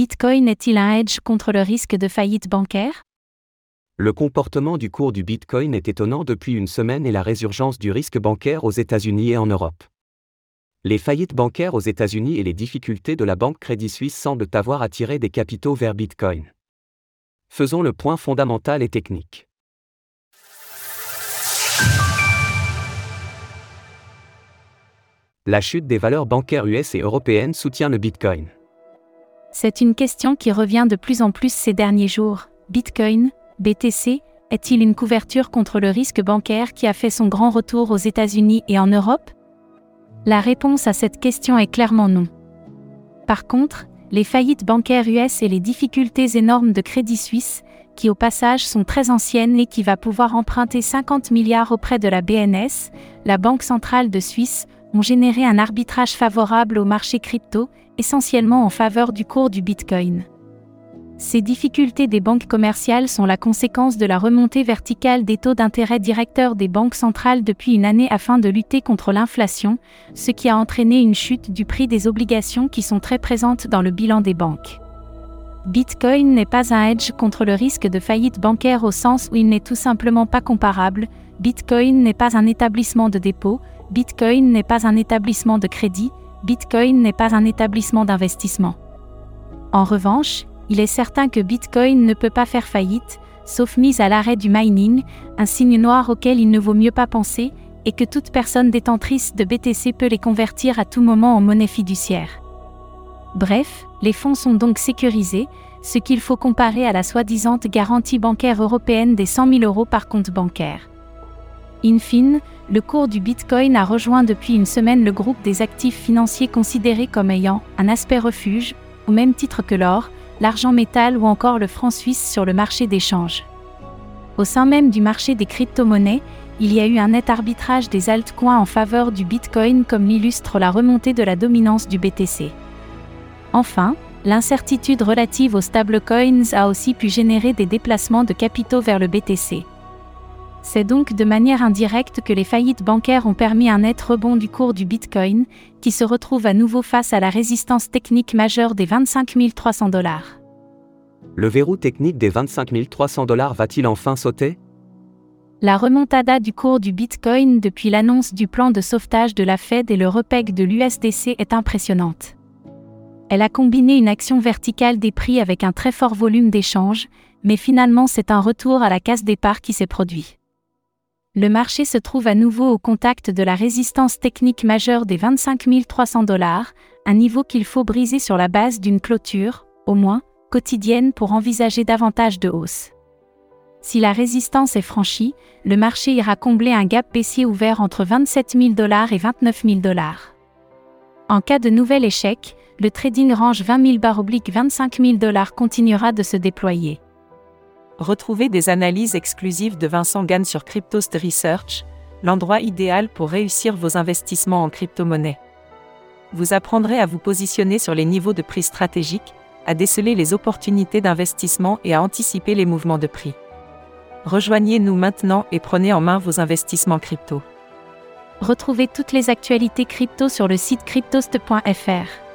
Bitcoin est-il un hedge contre le risque de faillite bancaire? Le comportement du cours du Bitcoin est étonnant depuis une semaine et la résurgence du risque bancaire aux États-Unis et en Europe. Les faillites bancaires aux États-Unis et les difficultés de la banque Crédit Suisse semblent avoir attiré des capitaux vers Bitcoin. Faisons le point fondamental et technique. La chute des valeurs bancaires US et européennes soutient le Bitcoin. C'est une question qui revient de plus en plus ces derniers jours. Bitcoin, BTC, est-il une couverture contre le risque bancaire qui a fait son grand retour aux États-Unis et en Europe? La réponse à cette question est clairement non. Par contre, les faillites bancaires US et les difficultés énormes de Crédit Suisse, qui au passage sont très anciennes et qui va pouvoir emprunter 50 milliards auprès de la BNS, la Banque centrale de Suisse, ont généré un arbitrage favorable au marché crypto, essentiellement en faveur du cours du Bitcoin. Ces difficultés des banques commerciales sont la conséquence de la remontée verticale des taux d'intérêt directeurs des banques centrales depuis une année afin de lutter contre l'inflation, ce qui a entraîné une chute du prix des obligations qui sont très présentes dans le bilan des banques. Bitcoin n'est pas un hedge contre le risque de faillite bancaire au sens où il n'est tout simplement pas comparable, Bitcoin n'est pas un établissement de dépôt, Bitcoin n'est pas un établissement de crédit, Bitcoin n'est pas un établissement d'investissement. En revanche, il est certain que Bitcoin ne peut pas faire faillite, sauf mise à l'arrêt du mining, un signe noir auquel il ne vaut mieux pas penser, et que toute personne détentrice de BTC peut les convertir à tout moment en monnaie fiduciaire. Bref, les fonds sont donc sécurisés, ce qu'il faut comparer à la soi-disante garantie bancaire européenne des 100 000 euros par compte bancaire. In fine, le cours du Bitcoin a rejoint depuis une semaine le groupe des actifs financiers considérés comme ayant un aspect refuge, au même titre que l'or, l'argent métal ou encore le franc suisse sur le marché d'échange. Au sein même du marché des crypto-monnaies, il y a eu un net arbitrage des altcoins en faveur du Bitcoin comme l'illustre la remontée de la dominance du BTC. Enfin, l'incertitude relative aux stablecoins a aussi pu générer des déplacements de capitaux vers le BTC. C'est donc de manière indirecte que les faillites bancaires ont permis un net rebond du cours du Bitcoin, qui se retrouve à nouveau face à la résistance technique majeure des 25 300 dollars. Le verrou technique des 25 300 dollars va-t-il enfin sauter? La remontada du cours du Bitcoin depuis l'annonce du plan de sauvetage de la Fed et le repeg de l'USDC est impressionnante. Elle a combiné une action verticale des prix avec un très fort volume d'échanges, mais finalement c'est un retour à la case départ qui s'est produit le marché se trouve à nouveau au contact de la résistance technique majeure des 25 300 dollars, un niveau qu'il faut briser sur la base d'une clôture, au moins, quotidienne pour envisager davantage de hausse. Si la résistance est franchie, le marché ira combler un gap baissier ouvert entre 27 000 dollars et 29 000 dollars. En cas de nouvel échec, le trading range 20 000 bar 25 000 dollars continuera de se déployer. Retrouvez des analyses exclusives de Vincent Gann sur Cryptost Research, l'endroit idéal pour réussir vos investissements en crypto-monnaie. Vous apprendrez à vous positionner sur les niveaux de prix stratégiques, à déceler les opportunités d'investissement et à anticiper les mouvements de prix. Rejoignez-nous maintenant et prenez en main vos investissements crypto. Retrouvez toutes les actualités crypto sur le site cryptost.fr.